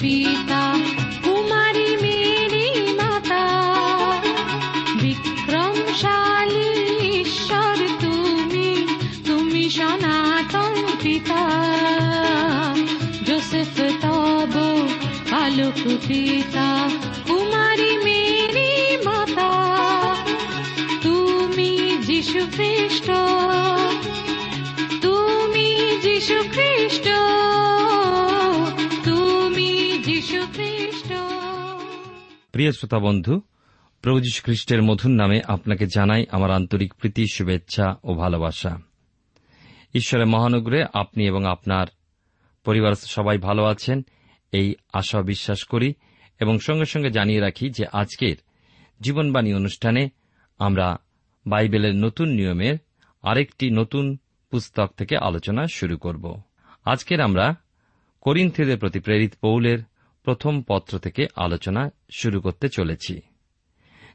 পিতা কুমারী মেরি মাতা বিক্রমশালী ঈশ্বর তুমি তুমি সনাতন পিতা। জোসেফ তব আলোক পিতা প্রিয় শ্রোতা বন্ধু, প্রভু খ্রিস্টের মধুর নামে আপনাকে জানাই আমার আন্তরিক প্রীতি, শুভেচ্ছা ও ভালোবাসা। ঈশ্বরের মহানগরে আপনি এবং আপনার পরিবার সবাই ভালো আছেন, এই আশা বিশ্বাস করি এবং সঙ্গে সঙ্গে জানিয়ে রাখি যে আজকের জীবনবাণী অনুষ্ঠানে আমরা বাইবেলের নতুন নিয়মের আরেকটি নতুন পুস্তক থেকে আলোচনা শুরু করব। আজকের আমরা করিন্থীয়দের প্রতি প্রেরিত পৌলের প্রথম পত্র থেকে আলোচনা শুরু করতে চলেছি।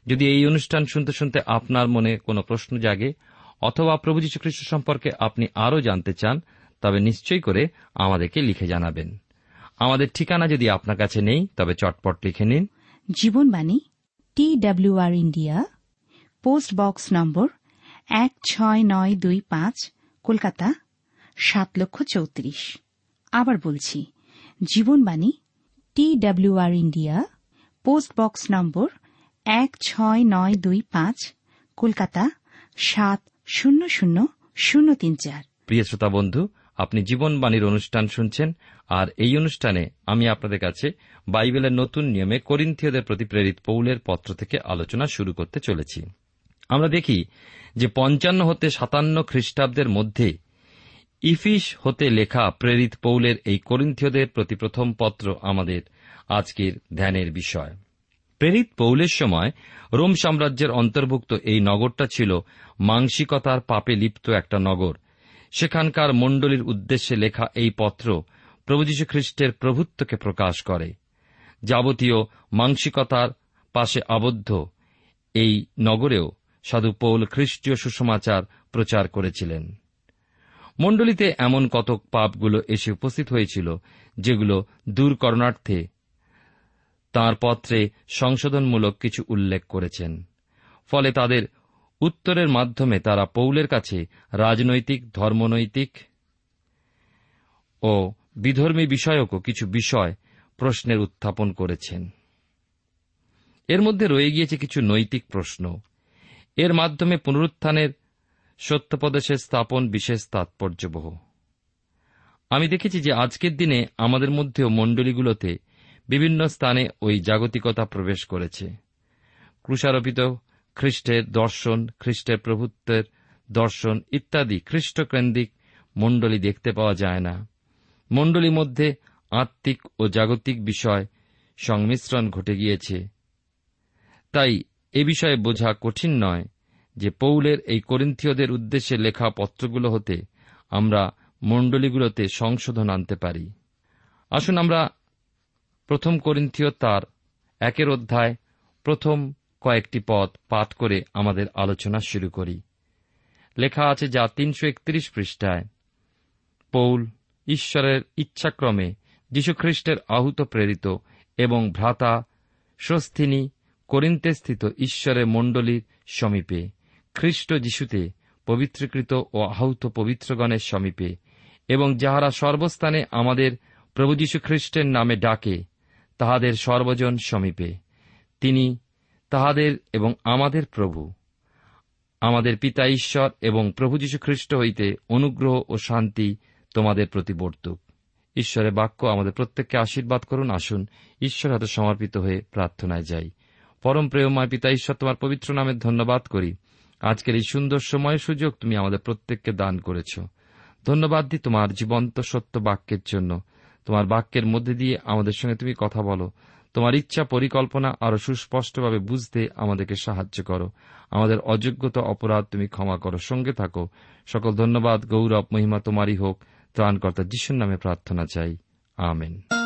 যদি এই অনুষ্ঠান শুনতে শুনতে আপনার মনে কোনো প্রশ্ন জাগে, অথবা প্রভু যীশু খ্রিস্ট সম্পর্কে আপনি আরও জানতে চান, তবে নিশ্চয়ই করে আমাদেরকে লিখে জানাবেন। আমাদের ঠিকানা যদি আপনার কাছে নেই, তবে চটপট লিখে নিন। Jibonbani T W R India, post box number এক ছয় নয় দুই পাঁচ, কলকাতা, সাত লক্ষ চৌত্রিশ। আবার বলছি, Jibonbani T W R India post box number এক ছয় নয় দুই পাঁচ, কলকাতা সাত শূন্য শূন্য শূন্য তিন চার। প্রিয় শ্রোতা বন্ধু, আপনি জীবনবাণীর অনুষ্ঠান শুনছেন, আর এই অনুষ্ঠানে আমি আপনাদের কাছে বাইবেলের নতুন নিয়মে করিন্থীয়দের প্রতি প্রেরিত পৌলের পত্র থেকে আলোচনা শুরু করতে চলেছি। আমরা দেখি যে পঞ্চান্ন হতে সাতান্ন খ্রিস্টাব্দের মধ্যে ইফিস হতে লেখা প্রেরিত পৌলের এই করিন্থীয়দের প্রতি প্রথম পত্র আমাদের আজকের ধ্যানের বিষয়। প্রেরিত পৌলের সময় রোম সাম্রাজ্যের অন্তর্ভুক্ত এই নগরটা ছিল মাংসিকতার পাপে লিপ্ত একটা নগর। সেখানকার মণ্ডলীর উদ্দেশ্যে লেখা এই পত্র প্রভু যীশু খ্রিস্টের প্রভুত্বকে প্রকাশ করে। যাবতীয় মাংসিকতার পাশে আবদ্ধ এই নগরেও সাধু পৌল খ্রিস্টীয় সুসমাচার প্রচার করেছিলেন। মণ্ডলীতে এমন কতক পাপগুলো এসে উপস্থিত হয়েছিল, যেগুলো দূর করণার্থে তাঁর পত্রে সংশোধনমূলক কিছু উল্লেখ করেছেন। ফলে তাদের উত্তরের মাধ্যমে তারা পৌলের কাছে রাজনৈতিক, ধর্মনৈতিক ও বিধর্মী বিষয়কও কিছু বিষয় প্রশ্নের উত্থাপন করেছেন। এর মধ্যে রয়ে গিয়েছে কিছু নৈতিক প্রশ্ন। এর মাধ্যমে পুনরুত্থানের সত্যপদেশের স্থাপন বিশেষ তাৎপর্যবহ। আমি দেখেছি যে আজকের দিনে আমাদের মধ্যেও মণ্ডলীগুলোতে বিভিন্ন স্থানে ওই জাগতিকতা প্রবেশ করেছে। ক্রুষারোপিত খ্রিস্টের দর্শন, খ্রিস্টের প্রভুত্বের দর্শন ইত্যাদি খ্রিস্টকেন্দ্রিক মণ্ডলী দেখতে পাওয়া যায় না। মণ্ডলীর মধ্যে আত্মিক ও জাগতিক বিষয় সংমিশ্রণ ঘটে গিয়েছে। তাই এ বিষয়ে বোঝা কঠিন নয় যে পৌলের এই করিন্থীয়দের উদ্দেশ্যে লেখা পত্রগুলো হতে আমরা মণ্ডলীগুলোতে সংশোধন আনতে পারি। আসুন আমরা প্রথম করিন্থীয় তার একের অধ্যায় প্রথম কয়েকটি পদ পাঠ করে আমাদের আলোচনা শুরু করি। লেখা আছে যা তিনশো একত্রিশ পৃষ্ঠায়। পৌল ঈশ্বরের ইচ্ছাক্রমে যীশুখ্রিস্টের আহুত প্রেরিত এবং ভ্রাতা স্বস্তিনী করিন্তে স্থিত ঈশ্বরের মণ্ডলীর সমীপে খ্রিস্ট যিশুতে পবিত্রকৃত ও আহত পবিত্রগণের সমীপে, এবং যাহারা সর্বস্থানে আমাদের প্রভু যীশু খ্রিস্টের নামে ডাকে, তাহাদের সর্বজন সমীপে। তিনি তাহাদের এবং আমাদের প্রভু। আমাদের পিতা ঈশ্বর এবং প্রভু যীশু খ্রিস্ট হইতে অনুগ্রহ ও শান্তি তোমাদের প্রতি বর্তুক। ঈশ্বরের বাক্য আমাদের প্রত্যেককে আশীর্বাদ করুন, আসুন, ঈশ্বর হাতে সমর্পিত হয়ে প্রার্থনায় যাই। পরম প্রেমময় পিতা ঈশ্বর তোমার পবিত্র নামের ধন্যবাদ করি। আজকের এই সুন্দর সময় সুযোগ তুমি আমাদের প্রত্যেককে দান করেছ। ধন্যবাদ দি তোমার জীবন্ত সত্য বাক্যের জন্য। তোমার বাক্যের মধ্যে দিয়ে আমাদের সঙ্গে তুমি কথা বলো। তোমার ইচ্ছা পরিকল্পনা আরও সুস্পষ্টভাবে বুঝতে আমাদেরকে সাহায্য করো। আমাদের অযোগ্যতা অপরাধ তুমি ক্ষমা করো। সঙ্গে থাকো। সকল ধন্যবাদ, গৌরব, মহিমা তোমারই হোক। ত্রাণকর্তা যিশুর নামে প্রার্থনা চাই। আমেন।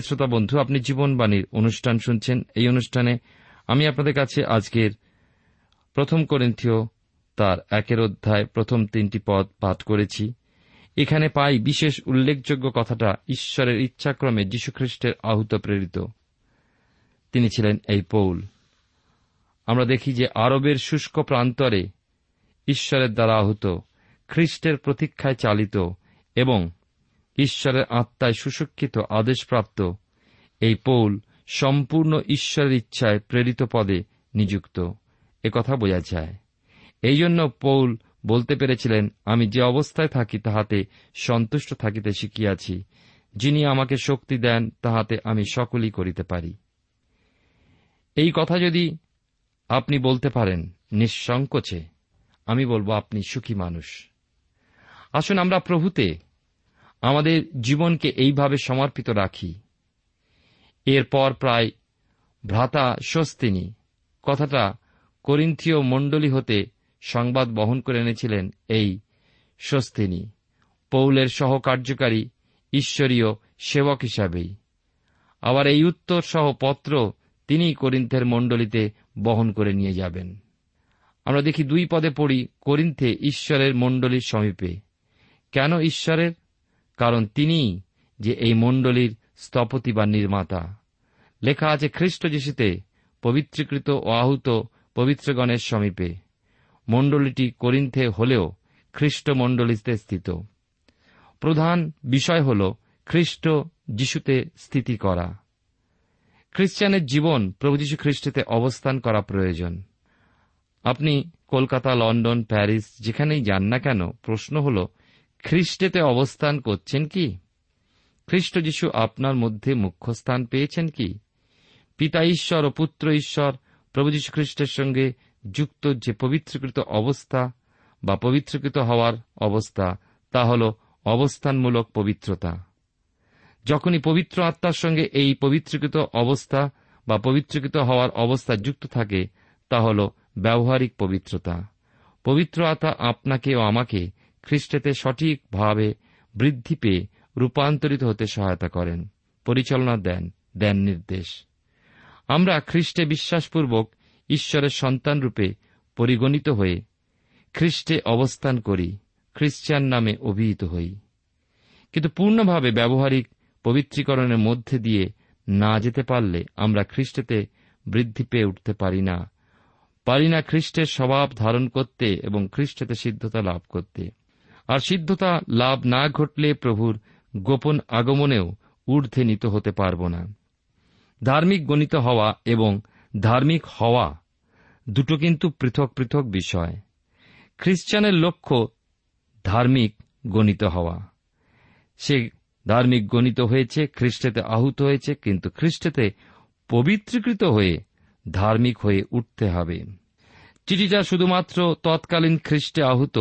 প্রিয় শ্রোতা বন্ধু, আপনি জীবনবাণীর অনুষ্ঠান শুনছেন। এই অনুষ্ঠানে আমি আপনাদের কাছে আজকের প্রথম করিন্থীয় তার একের অধ্যায় প্রথম তিনটি পদ পাঠ করেছি। এখানে পাই বিশেষ উল্লেখযোগ্য কথাটা, ঈশ্বরের ইচ্ছাক্রমে যীশুখ্রিস্টের আহুত প্রেরিত। তিনি ছিলেন এই পৌল। আমরা দেখি যে আরবের শুষ্ক প্রান্তরে ঈশ্বরের দ্বারা আহুত, খ্রিস্টের প্রতীক্ষায় চালিত এবং ঈশ্বরের আত্মায় সুশিক্ষিত আদেশপ্রাপ্ত। এই পৌল সম্পূর্ণ ঈশ্বরের ইচ্ছায় প্রেরিত পদে নিযুক্ত। কথা বোঝা যায়। এই জন্য পৌল বলতে পেরেছিলেন, আমি যে অবস্থায় থাকি, তাহাতে সন্তুষ্ট থাকিতে শিখিয়াছি। যিনি আমাকে শক্তি দেন, তাহাতে আমি সকলই করিতে পারি। এই কথা যদি আপনি বলতে পারেন, নিঃসংকোচে, আমি বলব আপনি সুখী মানুষ। আসুন আমরা প্রভুতে আমাদের জীবনকে এইভাবে সমর্পিত রাখি। এরপর প্রায় ভ্রাতা স্বস্তিনী, কথাটা করিন্থীয় মণ্ডলী হতে সংবাদ বহন করে এনেছিলেন এই স্বস্তিনী, পৌলের সহকার্যকারী, ঈশ্বরীয় সেবক হিসাবেই। আবার এই উত্তর সহ পত্র তিনি করিন্থের মণ্ডলীতে বহন করে নিয়ে যাবেন। আমরা দেখি দুই পদে পড়ি করিন্থে ঈশ্বরের মণ্ডলীর সমীপে। কেন ঈশ্বরের? কারণ তিনি যে এই মণ্ডলীর স্থপতি বা নির্মাতা। লেখা আছে, খ্রিস্ট যিশুতে পবিত্রীকৃত ও আহুত পবিত্রগণের সমীপে। মণ্ডলীটি করিন্থে হলেও খ্রিস্ট মণ্ডলীতে স্থিত। প্রধান বিষয় হল খ্রিস্ট যিশুতে স্থিতি করা। খ্রিস্টানের জীবন প্রভু যীশু খ্রিস্টতে অবস্থান করা প্রয়োজন। আপনি কলকাতা, লন্ডন, প্যারিস যেখানেই যান না কেন, প্রশ্ন হল খ্রিস্টেতে অবস্থান করছেন কি? খ্রিস্ট যিশু আপনার মধ্যে মুখ্য স্থান পেয়েছেন কি? পিতা ঈশ্বর ও পুত্র ঈশ্বর, প্রভু যীশু খ্রিস্টের সঙ্গে যুক্ত যে পবিত্রকৃত অবস্থা বা পবিত্রকৃত হওয়ার অবস্থা, তা হল অবস্থানমূলক পবিত্রতা। যখনই পবিত্র আত্মার সঙ্গে এই পবিত্রকৃত অবস্থা বা পবিত্রকৃত হওয়ার অবস্থা যুক্ত থাকে, তা হল ব্যবহারিক পবিত্রতা। পবিত্র আত্মা আপনাকে ও আমাকে খ্রিস্টেতে সঠিকভাবে বৃদ্ধি পেয়ে রূপান্তরিত হতে সহায়তা করেন। পরিচালনা দেন দেন নির্দেশ। আমরা খ্রিস্টে বিশ্বাসপূর্বক ঈশ্বরের সন্তান রূপে পরিগণিত হয়ে খ্রিস্টে অবস্থান করি, খ্রিস্টান নামে অভিহিত হই। কিন্তু পূর্ণভাবে ব্যবহারিক পবিত্রীকরণের মধ্যে দিয়ে না যেতে পারলে আমরা খ্রিস্টেতে বৃদ্ধি পেয়ে উঠতে পারি না। পারি না খ্রিস্টের স্বভাব ধারণ করতে এবং খ্রিস্টেতে সিদ্ধতা লাভ করতে। আর সিদ্ধতা লাভ না ঘটলে প্রভুর গোপন আগমনেও ঊর্ধ্বে নিত হতে পারব না। ধার্মিক গণিত হওয়া এবং ধার্মিক হওয়া দুটো কিন্তু পৃথক পৃথক বিষয়। খ্রিস্টানের লক্ষ্য ধার্মিক গণিত হওয়া। সে ধার্মিক গণিত হয়েছে, খ্রিস্টেতে আহুত হয়েছে, কিন্তু খ্রিস্টেতে পবিত্রীকৃত হয়ে ধার্মিক হয়ে উঠতে হবে। চিঠিটা শুধুমাত্র তৎকালীন খ্রিস্টে আহুত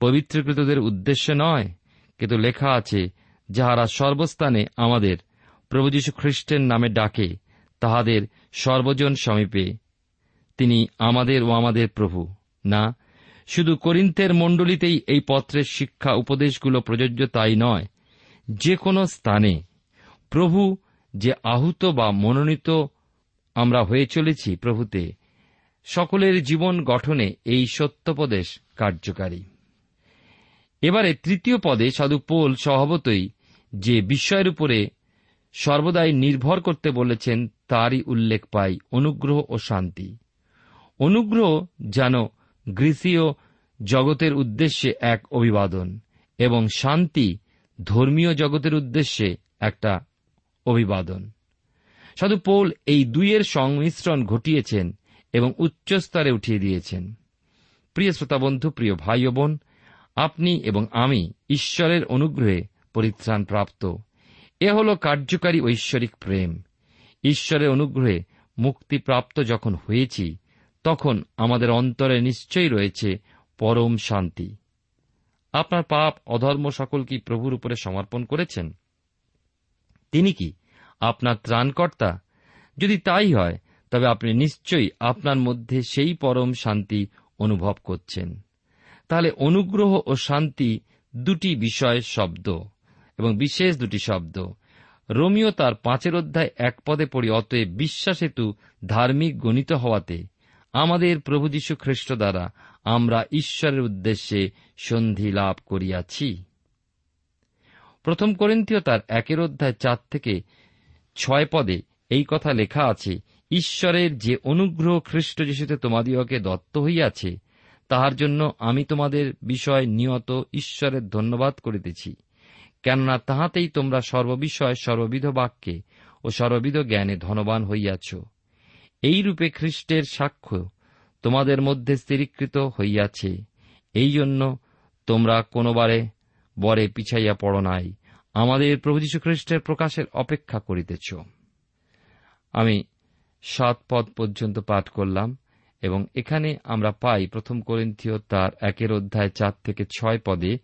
পবিত্রকৃতদের উদ্দেশ্যে নয়, কিন্তু লেখা আছে, যাহারা সর্বস্থানে আমাদের প্রভু যীশু খ্রিস্টের নামে ডাকে, তাহাদের সর্বজন সমীপে। তিনি আমাদের ও আমাদের প্রভু। না, শুধু করিন্তের মণ্ডলীতেই এই পত্রের শিক্ষা উপদেশগুলো প্রযোজ্য তাই নয় যে কোনো স্থানে। প্রভু যে আহুত বা মনোনীত আমরা হয়ে চলেছি প্রভুতে, সকলের জীবন গঠনে এই সত্যপদেশ কার্যকারী। এবারে তৃতীয় পদে সাধু পোল স্বভাবতই যে বিস্ময়ের উপরে সর্বদাই নির্ভর করতে বলেছেন তারই উল্লেখ পাই অনুগ্রহ ও শান্তি। অনুগ্রহ যেন গ্রীসীয় জগতের উদ্দেশ্যে এক অভিবাদন এবং শান্তি ধর্মীয় জগতের উদ্দেশ্যে একটা অভিবাদন। সাধু পৌল এই দুইয়ের সংমিশ্রণ ঘটিয়েছেন এবং উচ্চস্তরে উঠিয়ে দিয়েছেন। প্রিয় শ্রোতাবন্ধু প্রিয় ভাই বোন আপনি এবং আমি ঈশ্বরের অনুগ্রহে পরিত্রাণ প্রাপ্ত। এ হল কার্যকারী ঐশ্বরিক প্রেম। ঈশ্বরের অনুগ্রহে মুক্তিপ্রাপ্ত যখন হয়েছি, তখন আমাদের অন্তরে নিশ্চয়ই রয়েছে পরম শান্তি। আপনার পাপ, অধর্ম সকল কি প্রভুর উপরে সমর্পণ করেছেন? তিনি কি আপনার ত্রাণকর্তা? যদি তাই হয়, তবে আপনি নিশ্চয়ই আপনার মধ্যে সেই পরম শান্তি অনুভব করছেন। তাহলে অনুগ্রহ ও শান্তি দুটি বিষয় শব্দ এবং বিশেষ দুটি শব্দ। রোমিও তার পাঁচের অধ্যায় এক পদে পড়ি, অতএব বিশ্বাস হেতু ধার্মিক গণিত হওয়াতে আমাদের প্রভু যীশু খ্রিস্ট দ্বারা আমরা ঈশ্বরের উদ্দেশ্যে সন্ধি লাভ করিয়াছি। প্রথম করিন্থীয় তার একের অধ্যায় চার থেকে ছয় পদে এই কথা লেখা আছে, ঈশ্বরের যে অনুগ্রহ খ্রিস্ট যিশুতে তোমাদিওকে দত্ত হইয়াছে তাহার জন্য আমি তোমাদের বিষয় নিয়ত ঈশ্বরের ধন্যবাদ করিতেছি। কেননা তাহাতেই তোমরা সর্ববিষয় সর্ববিধ বাক্যে ও সর্ববিধ জ্ঞানে ধনবান হইয়াছ। এই রূপে খ্রিস্টের সাক্ষ্য তোমাদের মধ্যে স্থিরীকৃত হইয়াছে। এই জন্য তোমরা কোনোবারে বরে পিছাইয়া পড় নাই। আমাদের প্রভু খ্রিস্টের প্রকাশের অপেক্ষা করিতেছ। আমি সাত পদ পর্যন্ত পাঠ করলাম। এবং এখানে আমরা পাই প্রথম করিন্থীয় তার একের অধ্যায় চার থেকে ছয় পদে,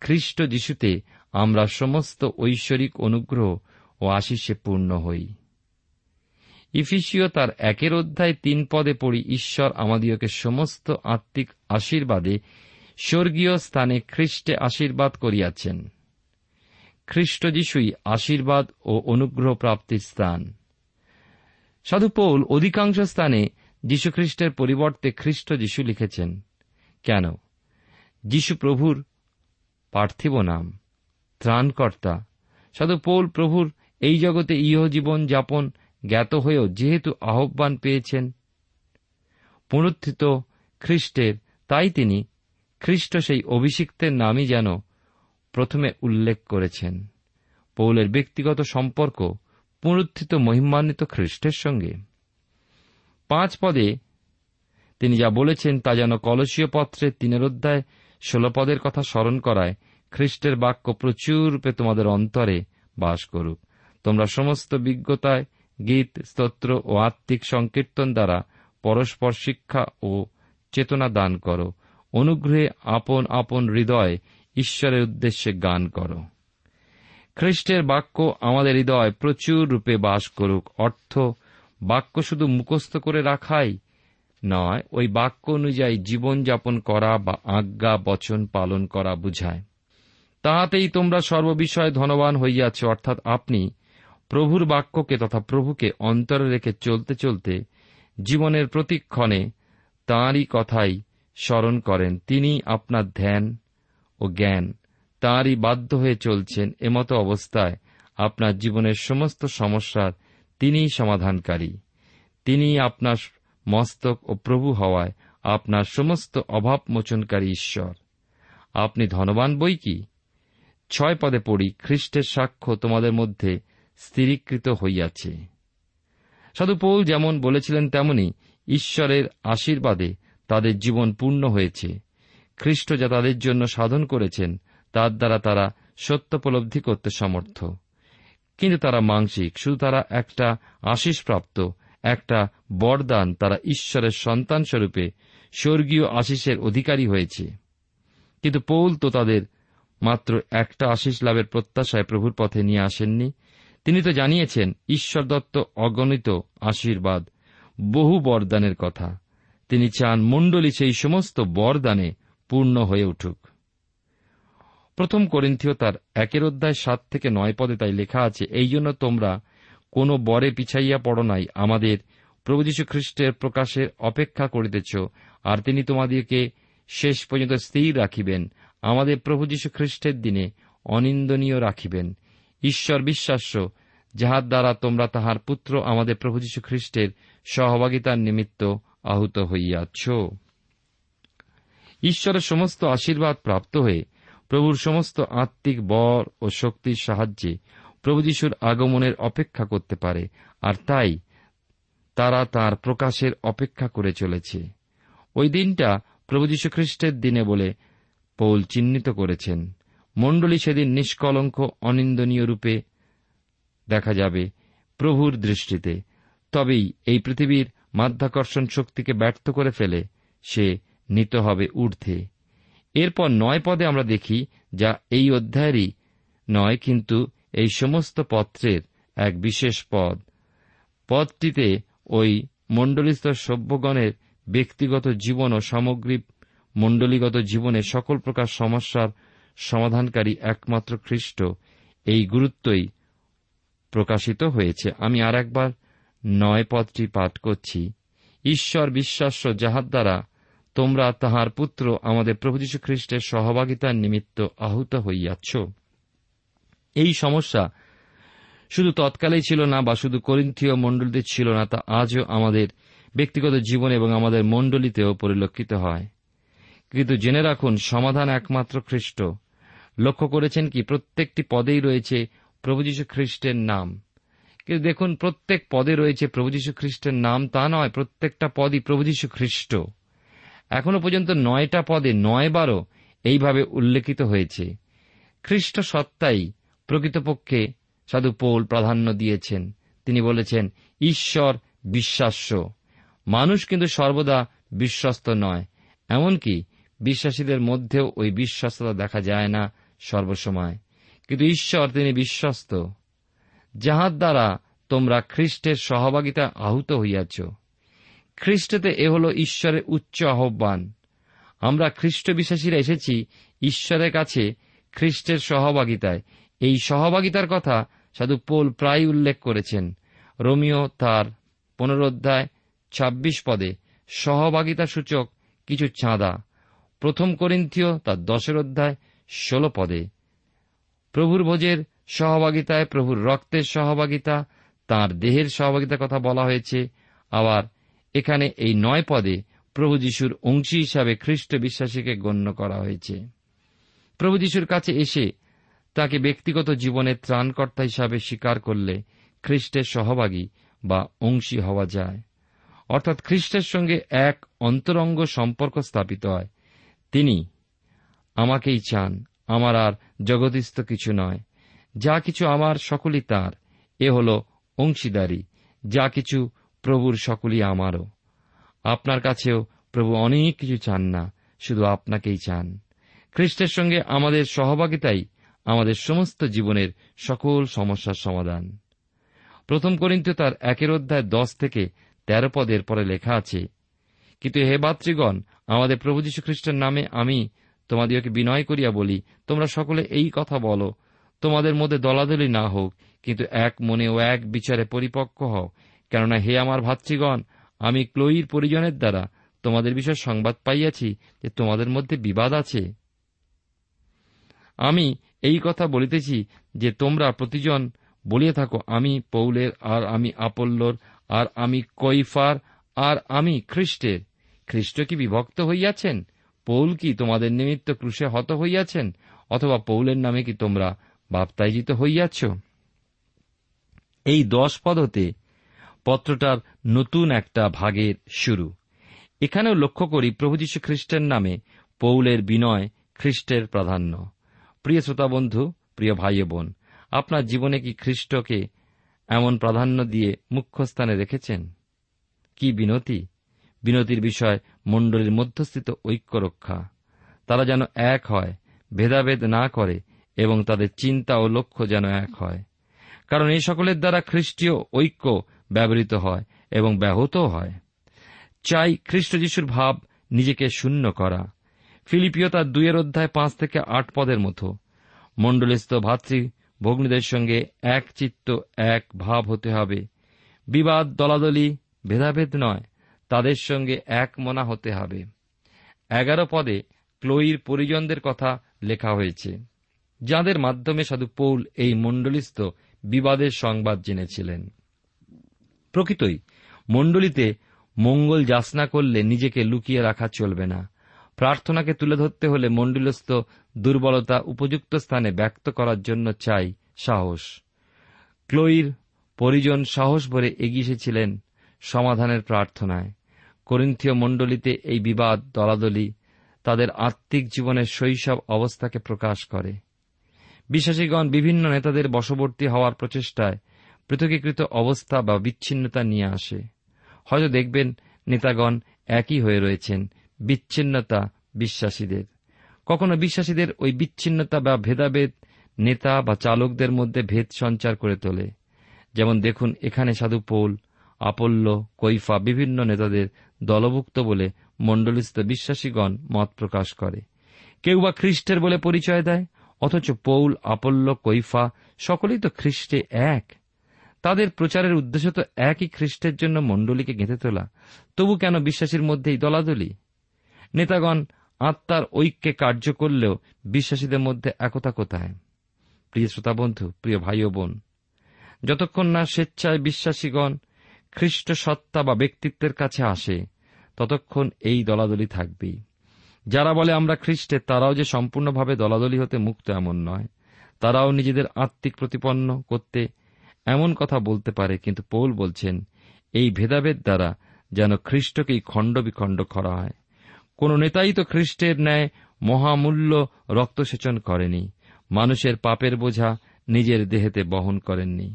খ্রিস্ট যিশুতে আমরা সমস্ত ঐশ্বরিক অনুগ্রহ ও আশিসে পূর্ণ হই। ইফিসীয় তার একের অধ্যায় তিন পদে পড়ি, ঈশ্বর আমাদিওকে সমস্ত আত্মিক আশীর্বাদে স্বর্গীয় স্থানে খ্রিস্টে আশীর্বাদ করিয়াছেন। খ্রিস্ট যিশুই আশীর্বাদ ও অনুগ্রহ প্রাপ্তির স্থান। সাধু পৌল অধিকাংশ স্থানে যীশুখ্রিস্টের পরিবর্তে খ্রিস্ট যীশু লিখেছেন, কেন? যীশু প্রভুর পার্থিব নাম, ত্রাণকর্তা। সাধু পৌল প্রভুর এই জগতে ইহ জীবন যাপন জ্ঞাত হয়েও যেহেতু আহ্বান পেয়েছেন, পুনরুত্থিত খ্রিস্টের, তাই তিনি খ্রিস্ট সেই অভিষিক্তের নামই যেন প্রথমে উল্লেখ করেছেন। পৌলের ব্যক্তিগত সম্পর্ক পুনরুত্থিত মহিমান্বিত খ্রিস্টের সঙ্গে। পাঁচ পদে তিনি যা বলেছেন তা যেন কলসীয় পত্রে তিনের অধ্যায় ষোল পদের কথা স্মরণ করায়, খ্রিস্টের বাক্য প্রচুর রূপে তোমাদের অন্তরে বাস করুক। তোমরা সমস্ত বিজ্ঞতায়, গীত, স্তোত্র ও আত্মিক সংকীর্তন দ্বারা পরস্পর শিক্ষা ও চেতনা দান করো। অনুগ্রহে আপন আপন হৃদয় ঈশ্বরের উদ্দেশ্যে গান করো। খ্রিস্টের বাক্য আমাদের হৃদয় প্রচুর রূপে বাস করুক। অর্থ বাক্য শুধু মুখস্থ করে রাখাই নয়, ওই বাক্য অনুযায়ী জীবনযাপন করা বা আজ্ঞা, বচন পালন করা বুঝায়। তাহাতেই তোমরা সর্ববিষয়ে ধনবান হইয়াছ, অর্থাৎ আপনি প্রভুর বাক্যকে তথা প্রভুকে অন্তরে রেখে চলতে চলতে জীবনের প্রতিক্ষণে তাঁরই কথাই স্মরণ করেন। তিনি আপনার ধ্যান ও জ্ঞান, তাঁরই বাধ্য হয়ে চলছেন। এমতো অবস্থায় আপনার জীবনের সমস্ত সমস্যার তিনিই সমাধানকারী। তিনি আপনার মস্তক ও প্রভু হওয়ায় আপনার সমস্ত অভাব মোচনকারী ঈশ্বর। আপনি ধনবান বই কি? ছয় পদে পড়ি, খ্রিস্টের সাক্ষ্য তোমাদের মধ্যে স্থিরীকৃত হইয়াছে। সাধু পৌল যেমন বলেছিলেন তেমনি ঈশ্বরের আশীর্বাদে তাদের জীবন পূর্ণ হয়েছে। খ্রিস্ট যা তাদের জন্য সাধন করেছেন, তার দ্বারা তারা সত্যপলব্ধি করতে সমর্থ। কিন্তু তারা মাংসিক, শুধু তারা একটা আশিসপ্রাপ্ত, একটা বরদান তারা ঈশ্বরের সন্তান স্বরূপে স্বর্গীয় আশিসের অধিকারী হয়েছে। কিন্তু পৌল তো তাদের মাত্র একটা আশিস লাভের প্রত্যাশায় প্রভুর পথে নিয়ে আসেননি। তিনি তো জানিয়েছেন, ঈশ্বর দত্ত অগণিত আশীর্বাদ, বহু বরদানের কথা। তিনি চান মণ্ডলী সেই সমস্ত বরদানে পূর্ণ হয়ে উঠুক। প্রথম করিন্থীয় তার একের অধ্যায় সাত থেকে নয় পদে তাই লেখা আছে, এই জন্য তোমরা কোনো বরে পিছাইয়া পড়ো নাই, আমাদের প্রভু যীশু খ্রিস্টের প্রকাশের অপেক্ষা করিতেছ, আর তিনি তোমাদিগকে শেষ পর্যন্ত স্থির রাখিবেন। আমাদের প্রভু যীশু খ্রিস্টের দিনে অনিন্দনীয় রাখিবেন। ঈশ্বর বিশ্বাস্য, যাহার দ্বারা তোমরা তাহার পুত্র আমাদের প্রভু যীশু খ্রিস্টের সহভাগিতার নিমিত্ত আহত হইয়াছ। ঈশ্বরের সমস্ত আশীর্বাদ প্রাপ্ত হয়ে প্রভুর সমস্ত আত্মিক বর ও শক্তির সাহায্যে প্রভু যীশুর আগমনের অপেক্ষা করতে পারে, আর তাই তারা তার প্রকাশের অপেক্ষা করে চলেছে। ওই দিনটা প্রভু যীশু খ্রিস্টের দিনে বলে পৌল চিহ্নিত করেছেন। মণ্ডলী সেদিন নিষ্কলঙ্ক, অনিন্দনীয় রূপে দেখা যাবে প্রভুর দৃষ্টিতে। তবেই এই পৃথিবীর মাধ্যাকর্ষণ শক্তিকে ব্যর্থ করে ফেলে সে নিত হবে ঊর্ধ্বে। এরপর নয় পদে আমরা দেখি যা এই অধ্যায়েরই নয়, কিন্তু এই সমস্ত পত্রের এক বিশেষ পদ। পদটিতে ওই মণ্ডলীস্থ সভ্যগণের ব্যক্তিগত জীবন ও সামগ্রিক মণ্ডলীগত জীবনে সকল প্রকার সমস্যার সমাধানকারী একমাত্র খ্রিস্ট। এই গুরুত্বই প্রকাশিত হয়েছে। আমি আর একবার নয় পদটি পাঠ করছি। ঈশ্বর বিশ্বাস্য যাহার দ্বারা তোমরা তাহার পুত্র আমাদের প্রভু যীশু খ্রিস্টের সহভাগিতার নিমিত্ত আহত হইয়াছ। এই সমস্যা শুধু তৎকালেই ছিল না, বা শুধু করিন্থীয় মণ্ডলীতে ছিল না, তা আজও আমাদের ব্যক্তিগত জীবন এবং আমাদের মণ্ডলীতেও পরিলক্ষিত হয়। কিন্তু জেনে রাখুন, সমাধান একমাত্র খ্রিস্ট। লক্ষ্য করেছেন কি, প্রত্যেকটি পদেই রয়েছে প্রভু যীশু খ্রিস্টের নাম। কিন্তু দেখুন, প্রত্যেক পদে রয়েছে প্রভু যীশু খ্রিস্টের নাম, তা নয়, প্রত্যেকটা পদই প্রভু যীশু খ্রিস্ট এখনও পর্যন্ত নয়টা পদে নয় বারও এইভাবে উল্লেখিত হয়েছে। খ্রিস্ট সত্তাই প্রকৃতপক্ষে সাধু পৌল প্রাধান্য দিয়েছেন। তিনি বলেছেন, ঈশ্বর বিশ্বাস্য। মানুষ কিন্তু সর্বদা বিশ্বস্ত নয়। এমনকি বিশ্বাসীদের মধ্যেও ওই বিশ্বস্ততা দেখা যায় না সর্বসময়। কিন্তু ঈশ্বর তিনি বিশ্বস্ত। যাহার দ্বারা তোমরা খ্রিস্টের সহভাগিতা আহুত হইয়াছ খ্রিস্টতে এ হল ঈশ্বরের উচ্চ আহ্বান। আমরা খ্রিস্ট বিশ্বাসীরা এসেছি ঈশ্বরের কাছে খ্রিস্টের সহভাগিতায়। এই সহভাগিতার কথা সাধু পোল প্রায় উল্লেখ করেছেন। রোমিও তার পুনরোধ্যায় ছাব্বিশ পদে সহভাগিতা সূচক কিছু চাঁদা। প্রথম করিন্থীয় তার দশের অধ্যায় ষোল পদে। প্রভুর ভোজের সহভাগিতায় প্রভুর রক্তের সহভাগিতা, তার দেহের সহভাগিতার কথা বলা হয়েছে। আবার এখানে এই নয় পদে প্রভু যিশুর অংশী হিসাবে খ্রিস্ট বিশ্বাসীকে গণ্য করা হয়েছে। প্রভু যিশুর কাছে এসে তাকে ব্যক্তিগত জীবনের ত্রাণকর্তা হিসাবে স্বীকার করলে খ্রিস্টের সহভাগী বা অংশী হওয়া যায়। অর্থাৎ খ্রিস্টের সঙ্গে এক অন্তরঙ্গ সম্পর্ক স্থাপিত হয়। তিনি আমাকেই চান, আমার আর জগদীস্থ কিছু নয়। যা কিছু আমার সকলই তার, এ হল অংশীদারি। যা কিছু প্রভুর সকলই আমারও। আপনার কাছেও প্রভু অনেক কিছু চান না, শুধু আপনাকেই চান। খ্রিস্টের সঙ্গে আমাদের সহভাগিতাই আমাদের সমস্ত জীবনের সকল সমস্যার সমাধান। প্রথম করিন্ত তার একের অধ্যায় দশ থেকে তেরো পদের পরে লেখা আছে, কিন্তু হে বাত্রীগণ আমাদের প্রভু যীশু খ্রিস্টের নামে আমি তোমাদিওকে বিনয় করিয়া বলি, তোমরা সকলে এই কথা বলো, তোমাদের মধ্যে দলাদলি না হোক, কিন্তু এক মনে ও এক বিচারে পরিপক্ক হও কেননা হে আমার ভাতৃগণ, আমি ক্লোইর পরিজনের দ্বারা তোমাদের বিষয়ে সংবাদ পাইয়াছি যে তোমাদের মধ্যে বিবাদ আছে। আমি এই কথা বলিতেছি যে তোমরা প্রতিজন বলিয়া থাকো, আমি পৌলের, আর আমি আপল্লর, আর আমি কৈফার, আর আমি খ্রিস্টের। খ্রিস্ট কি বিভক্ত হইয়াছেন? পৌল কি তোমাদের নিমিত্ত ক্রুশে হত হইয়াছেন? অথবা পৌলের নামে কি তোমরা বাপ্তাইজিত হইয়াছ? এই দশ পদ হতে পত্রটার নতুন একটা ভাগের শুরু। এখানেও লক্ষ্য করি প্রভু যীশু খ্রিস্টের নামে পৌলের বিনয় খ্রিস্টের প্রাধান্য। প্রিয় শ্রোতা বন্ধু প্রিয় ভাই বোন আপনার জীবনে কি খ্রিস্টকে এমন প্রাধান্য দিয়ে মুখ্য স্থানে রেখেছেন? কি বিনতি? বিনতির বিষয় মণ্ডলীর মধ্যস্থিত ঐক্য রক্ষা তারা যেন এক হয়, ভেদাভেদ না করে এবং তাদের চিন্তা ও লক্ষ্য যেন এক হয়। কারণ এই সকলের দ্বারা খ্রিস্টীয় ঐক্য ব্যবহৃত হয় এবং ব্যাহতও হয়। চাই খ্রিস্ট যিশুর ভাব নিজেকে শূন্য করা। ফিলিপিও তার দুইয়ের অধ্যায় পাঁচ থেকে আট পদের মতো। মণ্ডলস্থ ভাতৃ ভগ্নীদের সঙ্গে এক চিত্ত, এক ভাব হতে হবে। বিবাদ, দলাদলি, ভেদাভেদ নয়, তাদের সঙ্গে এক মনা হতে হবে। এগারো পদে ক্লোইর পরিজনদের কথা লেখা হয়েছে, যাদের মাধ্যমে সাধু পৌল এই মণ্ডলিস্থ বিবাদের সংবাদ জেনেছিলেন। প্রকৃতই, মণ্ডলীতে মঙ্গল যাচনা করলে নিজেকে লুকিয়ে রাখা চলবে না। প্রার্থনাকে তুলে ধরতে হলে মণ্ডলস্থ দুর্বলতা উপযুক্ত স্থানে ব্যক্ত করার জন্য চাই সাহস। ক্লোইর পরিজন সাহস ভরে এগিয়ে এসেছিলেন সমাধানের প্রার্থনায়। করিন্থীয় মণ্ডলীতে এই বিবাদ, দলাদলি তাদের আত্মিক জীবনের শৈশব অবস্থাকে প্রকাশ করে। বিশ্বাসীগণ, বিভিন্ন নেতাদের বশবর্তী হওয়ার প্রচেষ্টায় পৃথকীকৃত অবস্থা বা বিচ্ছিন্নতা নিয়ে আসে। হয়তো দেখবেন নেতাগণ একই হয়ে রয়েছেন, বিচ্ছিন্নতা বিশ্বাসীদের। কখনো বিশ্বাসীদের ওই বিচ্ছিন্নতা বা ভেদাভেদ নেতা বা চালকদের মধ্যে ভেদ সঞ্চার করে তোলে। যেমন দেখুন, এখানে সাধু পৌল, আপল্য, কৈফা বিভিন্ন নেতাদের দলভুক্ত বলে মণ্ডলিস্থ বিশ্বাসীগণ মত প্রকাশ করে। কেউ বা খ্রিস্টের বলে পরিচয় দেয়, অথচ পৌল, আপল্য, কৈফা সকলেই তো খ্রিস্টে এক। তাদের প্রচারের উদ্দেশ্য তো একই খ্রিস্টের জন্য মণ্ডলীকে গেঁথে তোলা। তবু কেন বিশ্বাসীর মধ্যেই দলাদলি? নেতাগণ আত্মার ঐক্যে কার্য করলেও বিশ্বাসীদের মধ্যে একতা কোথায়? প্রিয় শ্রোতা বন্ধু, প্রিয় ভাই ও বোন, যতক্ষণ না স্বেচ্ছায় বিশ্বাসীগণ খ্রিস্ট সত্তা বা ব্যক্তিত্বের কাছে আসে, ততক্ষণ এই দলাদলি থাকবেই। যারা বলে আমরা খ্রিস্টের তারাও যে সম্পূর্ণভাবে দলাদলি হতে মুক্ত এমন নয়। তারাও নিজেদের আত্মিক প্রতিপন্ন করতে এমন কথা বলতে পারে, কিন্তু পৌল বলছেন, এই ভেদাভেদ দ্বারা যেন খ্রিস্টকেই খণ্ড বিখণ্ড করা হয়। কোন নেতাই তো খ্রিস্টের ন্যায় মহামূল্য রক্তসেচন করেনি, মানুষের পাপের বোঝা নিজের দেহেতে বহন করেননি।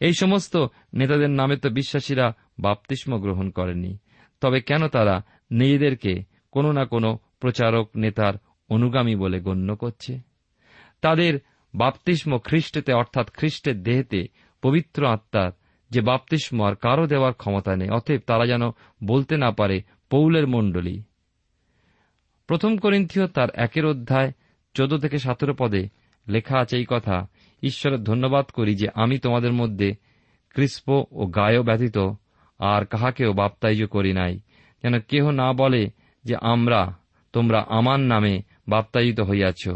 এই সমস্ত নেতাদের নামে তো বিশ্বাসীরা বাপতিস্ম গ্রহণ করেনি তবে কেন তারা নিজেদেরকে কোনো না কোনো প্রচারক নেতার অনুগামী বলে গণ্য করছে? তাদের বাপতিস্ম খ্রিস্টেতে অর্থাৎ খ্রিস্টের দেহেতে পবিত্র আত্মার যে বাপতিস্ম আর কারও দেওয়ার ক্ষমতা নেই, অতএব তারা যেন বলতে না পারে পৌলের মণ্ডলী। প্রথম করিন্থীয় তার একের অধ্যায় চোদ্দ থেকে সতেরো পদে লেখা আছে এই কথা ঈশ্বরের ধন্যবাদ করি যে আমি তোমাদের মধ্যে ক্রিস্প ও গায় ব্যতীত আর কাহাকেও বাপ্তাইজ করি নাই। যেন কেহ না বলে যে আমরা, তোমরা আমার নামে বাপ্তায়িত হইয়াছ।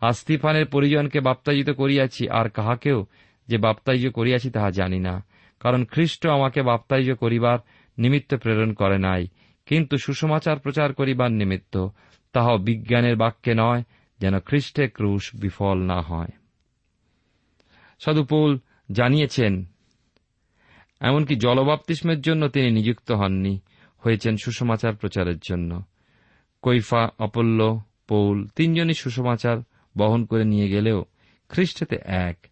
আর স্তিফানের পরিজনকে বাপ্তায়িত করিয়াছি, আর কাহাকেও যে বাপ্তাইজ করিয়াছি তাহা জানি না। কারণ খ্রিস্ট আমাকে বাপ্তাইজ করিবার নিমিত্ত প্রেরণ করে নাই, কিন্তু সুসমাচার প্রচার করিবার নিমিত্ত। তাহাও বিজ্ঞানের বাক্যে নয়, যেন খ্রিস্টের ক্রুশ বিফল না হয়। সাধুপৌল জানিয়েছেন, এমনকি জলবাপ্তিস্মের জন্য তিনি নিযুক্ত হননি, হয়েছেন সুসমাচার প্রচারের জন্য। কৈফা অপল্য পৌল তিনজনই সুসমাচার বহন করে নিয়ে গেলেও খ্রিস্টেতে এক।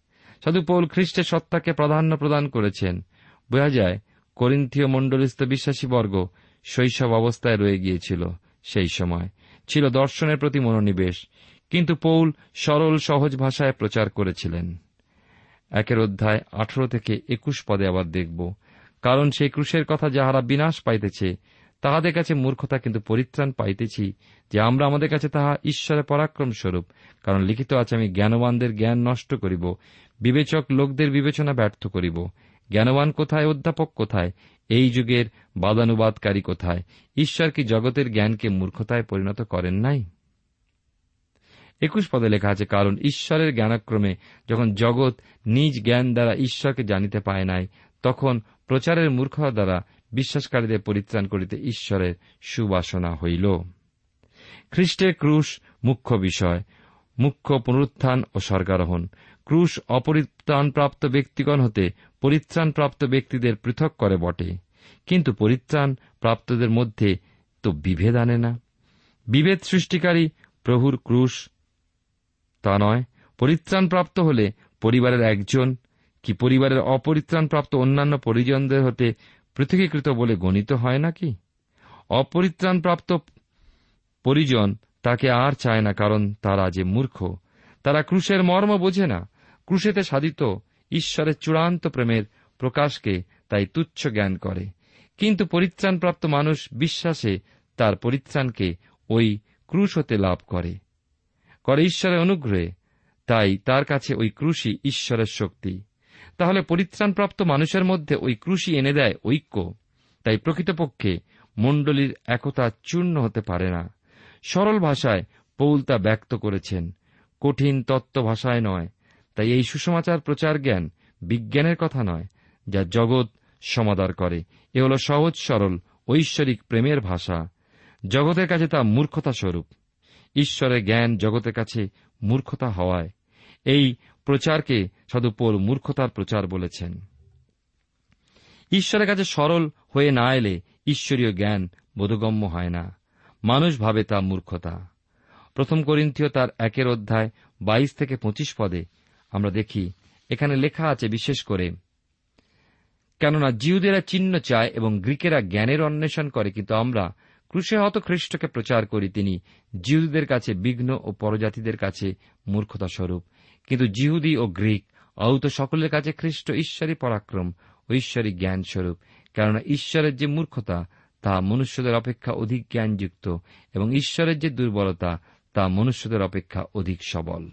সাধু পৌল খ্রিস্টের সত্তাকে প্রাধান্য প্রদান করেছেন। বোঝা যায়, করিন্থীয় মণ্ডলিস্থ বিশ্বাসীবর্গ শৈশব অবস্থায় রয়ে গিয়েছিল সেই সময়। ছিল দর্শনের প্রতি মনোনিবেশ, কিন্তু পৌল সরল, সহজ ভাষায় প্রচার করেছিলেন। একের অধ্যায় আঠারো থেকে একুশ পদে আবার দেখব। কারণ সেই ক্রুশের কথা যাহারা বিনাশ পাইতেছে তাহাদের কাছে মূর্খতা কিন্তু পরিত্রাণ পাইতেছি যে আমরা আমাদের কাছে তাহা ঈশ্বরের পরাক্রম স্বরূপ কারণ লিখিত আছে, আমি জ্ঞানবানদের জ্ঞান নষ্ট করিব, বিবেচক লোকদের বিবেচনা ব্যর্থ করিব। জ্ঞানবান কোথায়, অধ্যাপক কোথায়? এই যুগের বাদানুবাদকারী কোথায়? ঈশ্বর কি জগতের জ্ঞানকে মূর্খতায় পরিণত করেন নাই? একুশ পদে লেখা আছে, কারণ ঈশ্বরের জ্ঞানক্রমে যখন জগৎ নিজ জ্ঞান দ্বারা ঈশ্বরকে জানিতে পায় নাই, তখন প্রচারের মূর্খতা দ্বারা বিশ্বাসকারীদের পরিত্রাণ করিতে ঈশ্বরের সুবাসনা হইল। খ্রিস্টের ক্রুশ মুখ্য বিষয়, মুখ্য পুনরুত্থান ও স্বর্গারোহণ। ক্রুশ অপরিত্রাণপ্রাপ্ত ব্যক্তিগণ হতে পরিত্রাণপ্রাপ্ত ব্যক্তিদের পৃথক করে বটে, কিন্তু পরিত্রাণ প্রাপ্তদের মধ্যে তো বিভেদ আনে না। বিভেদ সৃষ্টিকারী প্রভুর ক্রুশ তা নয়, পরিত্রাণপ্রাপ্ত হলে পরিবারের একজন, কি পরিবারের অপরিত্রাণপ্রাপ্ত অন্যান্য পরিজনদের হতে পৃথকীকৃত বলে গণিত হয় নাকি অপরিত্রাণপ্রাপ্ত পরিজন তাকে আর চায় না, কারণ তারা যে মূর্খ, তারা ক্রুশের মর্ম বোঝে না। ক্রুশেতে সাধিত ঈশ্বরের চূড়ান্ত প্রেমের প্রকাশকে তাই তুচ্ছ জ্ঞান করে। কিন্তু পরিত্রাণপ্রাপ্ত মানুষ বিশ্বাসে তার পরিত্রাণকে ওই ক্রুশ হতে লাভ করে। করে ঈশ্বরের অনুগ্রহে, তাই তার কাছে ওই ক্রুশই ঈশ্বরের শক্তি। তাহলে পরিত্রাণপ্রাপ্ত মানুষের মধ্যে ওই ক্রুশই এনে দেয় ঐক্য। তাই প্রকৃতপক্ষে মণ্ডলীর একতা চূর্ণ হতে পারে না। সরল ভাষায় পৌল তা ব্যক্ত করেছেন। কঠিন তত্ত্ব ভাষায় নয়। তাই এই সুসমাচার প্রচার জ্ঞান বিজ্ঞানের কথা নয়, যা জগৎ সমাদার করে। এ হল সহজ, সরল, ঐশ্বরিক প্রেমের ভাষা। জগতের কাছে তা মূর্খতা স্বরূপ ঈশ্বরের জ্ঞান জগতের কাছে মূর্খতা হওয়ায়। এই প্রচারকে সাধুপোল মূর্খতার প্রচার বলেছেন। ঈশ্বরের কাছে সরল হয়ে না এলে ঈশ্বরীয় জ্ঞান বোধগম্য হয় না। মানুষ ভাবে তা মূর্খতা। প্রথম করিন্থীয় তার একের অধ্যায় বাইশ থেকে পঁচিশ পদে আমরা দেখি, এখানে লেখা আছে বিশেষ করে, কেননা জিউদেরা চিহ্ন চায় এবং গ্রিকেরা জ্ঞানের অন্বেষণ করে, কিন্তু আমরা ক্রুশে হত খ্রিস্টকে প্রচার করি, তিনি জিহুদের কাছে বিঘ্ন ও পরজাতিদের কাছে মূর্খতা স্বরূপ কিন্তু জিহুদি ও গ্রিক আহত সকলের কাছে খ্রিস্ট ঈশ্বরী পরাক্রম ও ঈশ্বরী জ্ঞান স্বরূপ কেননা ঈশ্বরের যে মূর্খতা, তা মনুষ্যদের অপেক্ষা অধিক জ্ঞানযুক্ত এবং ঈশ্বরের যে দুর্বলতা, তা মনুষ্যদের অপেক্ষা অধিক সবল।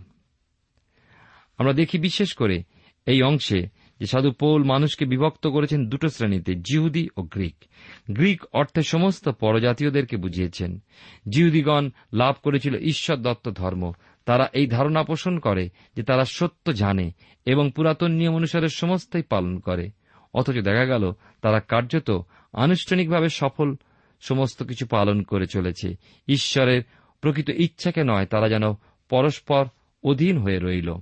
আমরা দেখি বিশেষ করে এই অংশে যে সাধু পৌল মানুষকে বিভক্ত করেছেন দুটো শ্রেণীতে, জিহুদি ও গ্রিক। গ্রিক অর্থে সমস্ত পরজাতীয়দেরকে বুঝিয়েছেন। জিহুদিগণ লাভ করেছিল ঈশ্বর দত্ত ধর্ম তারা এই ধারণা পোষণ করে যে তারা সত্য জানে এবং পুরাতন নিয়ম অনুসারে সমস্তই পালন করে। অথচ দেখা গেল তারা কার্যত আনুষ্ঠানিকভাবে সফল সমস্ত কিছু পালন করে চলেছে। ঈশ্বরের প্রকৃত ইচ্ছাকে নয়, তারা যেন পরস্পর অধীন হয়ে রইল।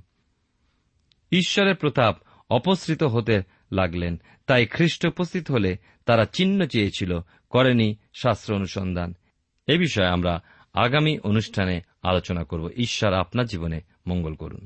ঈশ্বরের প্রতাপ অপসৃত হতে লাগলেন, তাই খ্রিস্ট উপস্থিত হলে তারা চিহ্ন চেয়েছিল, করেনি শাস্ত্র অনুসন্ধান। এ বিষয়ে আমরা আগামী অনুষ্ঠানে আলোচনা করব। ঈশ্বর আপনার জীবনে মঙ্গল করুন।